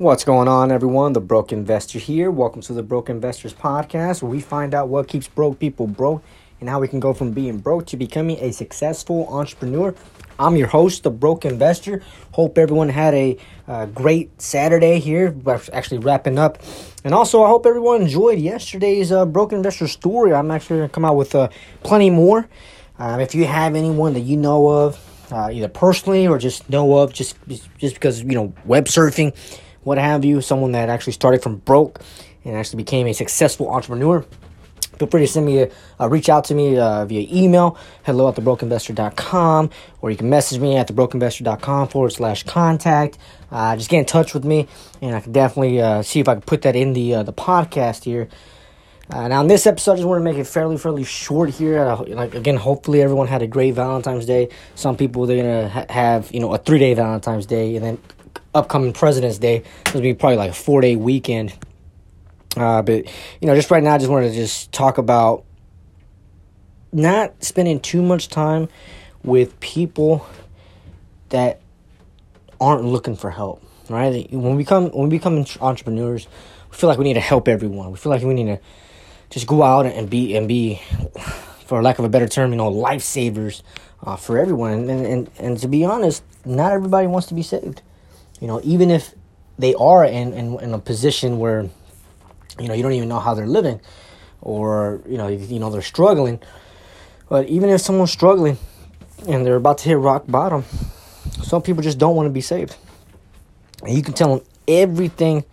What's going on, everyone? The Broke Investor here. Welcome to the Broke Investors Podcast, where we find out what keeps broke people broke and how we can go from being broke to becoming a successful entrepreneur. I'm your host, the Broke Investor. Hope everyone had a uh, great Saturday here. We're actually wrapping up. And also, I hope everyone enjoyed yesterday's uh, Broke Investor story. I'm actually going to come out with uh, plenty more. Um, if you have anyone that you know of, uh, either personally or just know of, just just because you know web surfing, what have you, someone that actually started from broke and actually became a successful entrepreneur, feel free to send me a, uh, reach out to me uh, via email, hello at thebrokeninvestor.com, or you can message me at thebrokeninvestor.com forward slash contact. Uh, just get in touch with me, and I can definitely uh, see if I can put that in the uh, the podcast here. Now, in this episode, I just want to make it fairly, fairly short here. Like again, hopefully everyone had a great Valentine's Day. Some people they're gonna ha- have you know a three day Valentine's Day, and then upcoming President's Day. It'll be probably like a four day weekend. Uh, but you know, just right now, I just wanted to just talk about not spending too much time with people that aren't looking for help. Right? When we come when we become entrepreneurs, we feel like we need to help everyone. We feel like we need to just go out and be and be, for lack of a better term, you know, lifesavers uh, for everyone. And, and and to be honest, not everybody wants to be saved. You know, even if they are in, in, in a position where, you know, you don't even know how they're living or, you know, you know, they're struggling. But even if someone's struggling and they're about to hit rock bottom, some people just don't want to be saved. And you can tell them everything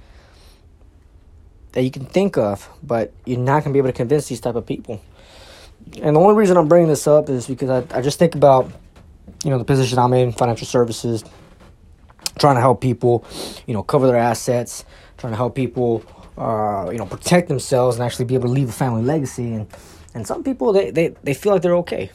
that you can think of, but you're not going to be able to convince these type of people. And the only reason I'm bringing this up is because I, I just think about, you know, the position I'm in, financial services, trying to help people, you know, cover their assets, trying to help people, uh, you know, protect themselves and actually be able to leave a family legacy. And and some people they they, they feel like they're okay.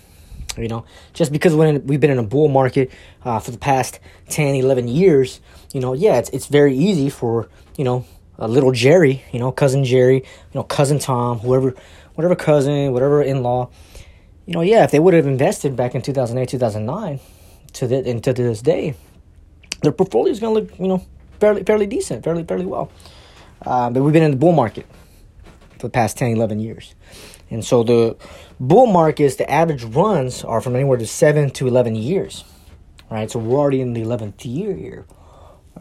You know, just because when we've been in a bull market uh, for the past 10, 11 years, you know, yeah, it's it's very easy for you know a little Jerry, you know, cousin Jerry, you know, cousin Tom, whoever, whatever cousin, whatever in law, you know, yeah, if they would have invested back in 2008, 2009 to the, and to this day, their portfolio is going to look, you know, fairly fairly decent, fairly fairly well. Uh, but we've been in the bull market for the past 10, 11 years. And so the bull markets, the average runs are from anywhere to 7 to 11 years. Right? So we're already in the 11th year here.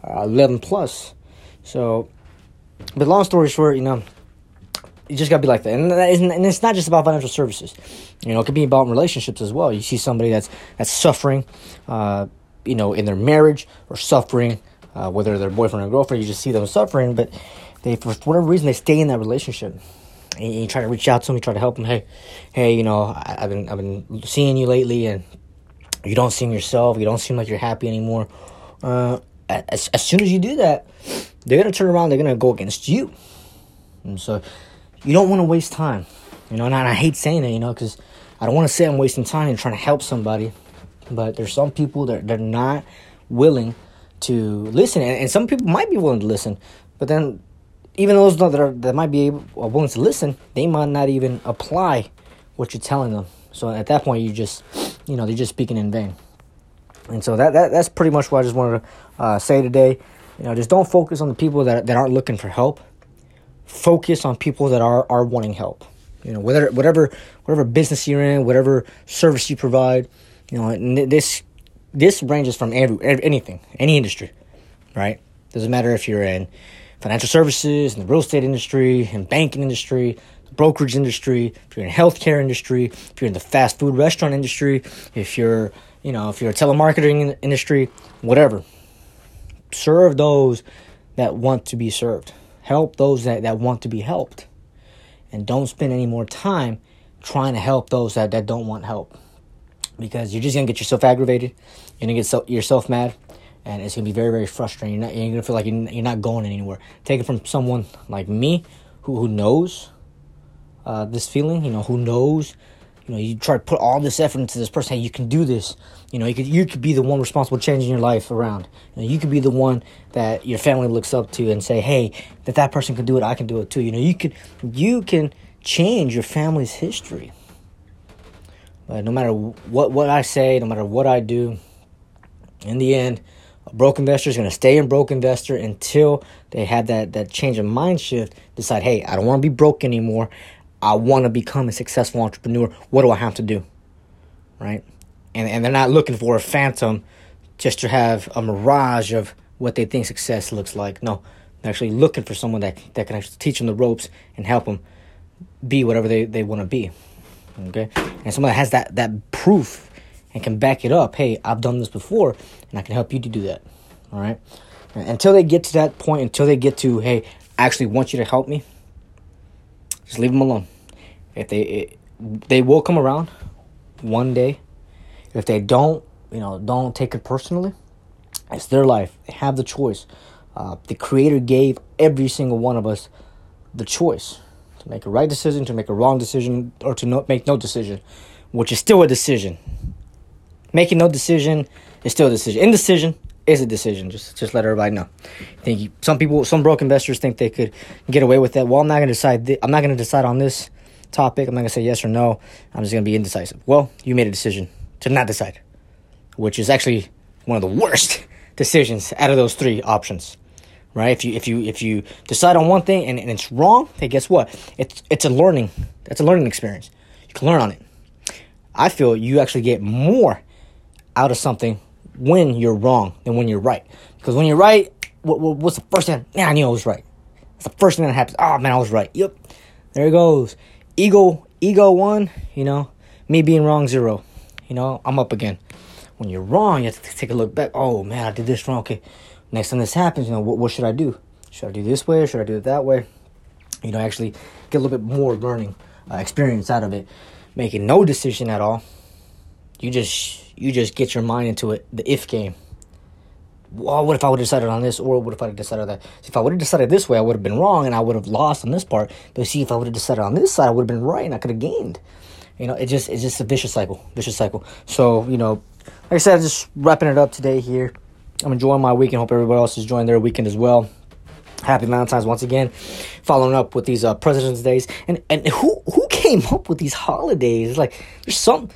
Uh, 11 plus. So, but long story short, you know, you just gotta be like that, and, and it's not just about financial services. You know, it could be about relationships as well. You see somebody that's that's suffering, uh, you know, in their marriage or suffering, uh, whether they're boyfriend or girlfriend, you just see them suffering, but they, for whatever reason, they stay in that relationship. And you try to reach out to them, you try to help them. Hey, hey, you know, I, have been, I've been seeing you lately, and you don't seem yourself. You don't seem like you're happy anymore. Uh, as, as soon as you do that, they're gonna turn around. They're gonna go against you. And so, you don't want to waste time. You know, and I hate saying it, you know, because I don't want to say I'm wasting time and trying to help somebody. But there's some people that they're not willing to listen, and, and some people might be willing to listen, but then even those that are that might be able, willing to listen, they might not even apply what you're telling them. So at that point, you just, you know, they're just speaking in vain. And so that, that that's pretty much what I just wanted to uh, say today. You know, just don't focus on the people that that aren't looking for help. Focus on people that are are wanting help. You know, whether whatever whatever business you're in, whatever service you provide, you know, this this ranges from every, anything, any industry, right? Doesn't matter if you're in financial services, in the real estate industry, in banking industry, brokerage industry, if you're in healthcare industry, if you're in the fast food restaurant industry, if you're, you know, if you're a telemarketing industry, whatever. Serve those that want to be served. Help those that, that want to be helped. And don't spend any more time trying to help those that, that don't want help because you're just gonna get yourself aggravated. You're gonna get so, yourself mad, and it's gonna be very very frustrating. You're not you're gonna feel like you're, you're not going anywhere. Take it from someone like me, who who knows uh, this feeling. You know, who knows. You know, you try to put all this effort into this person. Hey, you can do this. You know, you could you could be the one responsible changing your life around. You, know, you could be the one that your family looks up to and say, hey, that that person can do it, I can do it too. You know, you could you can change your family's history but no matter what what I say, no matter what I do, in the end, A broke investor is going to stay in broke investor until they have that, that change of mind shift. Decide, hey, I don't want to be broke anymore. I want to become a successful entrepreneur. What do I have to do? Right? And, and they're not looking for a phantom just to have a mirage of what they think success looks like. No, they're actually looking for someone that, that can actually teach them the ropes and help them be whatever they, they want to be. Okay? And someone that has that, that proof and can back it up. Hey, I've done this before, and I can help you to do that. All right. And until they get to that point, until they get to, hey, I actually want you to help me. Just leave them alone. If they it, they will come around one day. If they don't, you know, don't take it personally. It's their life. They have the choice. Uh, the Creator gave every single one of us the choice to make a right decision, to make a wrong decision, or to no, make no decision, which is still a decision. Making no decision is still a decision. Indecision is a decision. Just just let everybody know. I think you, some people, some broke investors think they could get away with that. Well, I'm not going to decide. Th- I'm not going to decide on this topic. I'm not going to say yes or no. I'm just going to be indecisive. Well, you made a decision to not decide, which is actually one of the worst decisions out of those three options. Right? If you if you if you decide on one thing and, and it's wrong, hey, guess what? It's it's a learning. That's a learning experience. You can learn on it. I feel you actually get more out of something when you're wrong than when you're right. Because when you're right, what, what, what's the first thing? Man, I knew I was right. It's the first thing that happens. Oh man, I was right. Yep, there it goes. Ego, ego one. You know, me being wrong zero. You know, I'm up again. When you're wrong, you have to take a look back. Oh man, I did this wrong. Okay, next time this happens, you know, what, what should I do? Should I do this way or should I do it that way? You know, actually get a little bit more learning uh, experience out of it. Making no decision at all. You just you just get your mind into it, the if game. Well, what if I would have decided on this, or what if I would have decided that? See, if I would have decided this way, I would have been wrong, and I would have lost on this part. But see, if I would have decided on this side, I would have been right, and I could have gained. You know, it just it's just a vicious cycle, vicious cycle. So you know, like I said, I'm just wrapping it up today here. I'm enjoying my weekend. Hope everybody else is enjoying their weekend as well. Happy Valentine's once again. Following up with these uh, President's Days, and and who who came up with these holidays? Like, there's some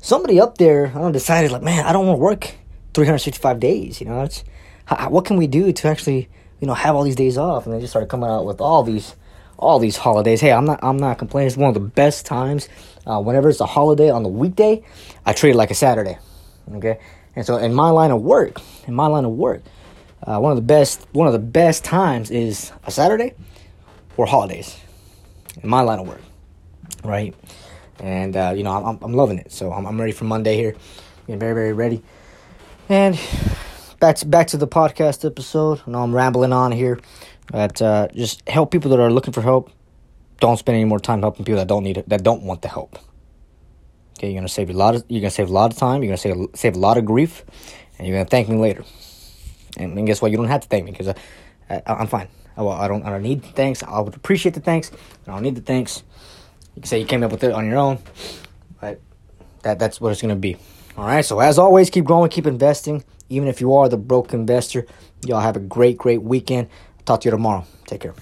somebody up there, I don't decided like, man, I don't want to work 365 days. You know, it's how, what can we do to actually, you know, have all these days off? And they just started coming out with all these, all these holidays. Hey, I'm not, I'm not complaining. It's one of the best times. Uh, whenever it's a holiday on the weekday, I treat it like a Saturday. Okay, and so in my line of work, in my line of work, uh, one of the best, one of the best times is a Saturday or holidays. In my line of work, right? and uh, you know I'm, I'm loving it. So I'm, I'm ready for Monday here, getting very very ready. And back to back to the podcast episode. I know I'm rambling on here, but uh, just help people that are looking for help. Don't spend any more time helping people that don't need it, that don't want the help. Okay, you're gonna save a lot of you're gonna save a lot of time. You're gonna save save a lot of grief, and you're gonna thank me later. And, and guess what? You don't have to thank me because I, I, am fine. I, I don't I don't need thanks. I would appreciate the thanks. I don't need the thanks. You can say you came up with it on your own, but that that's what it's gonna be. All right. So as always, keep growing, keep investing. Even if you are the broke investor, y'all have a great, great weekend. talk to you tomorrow. Take care.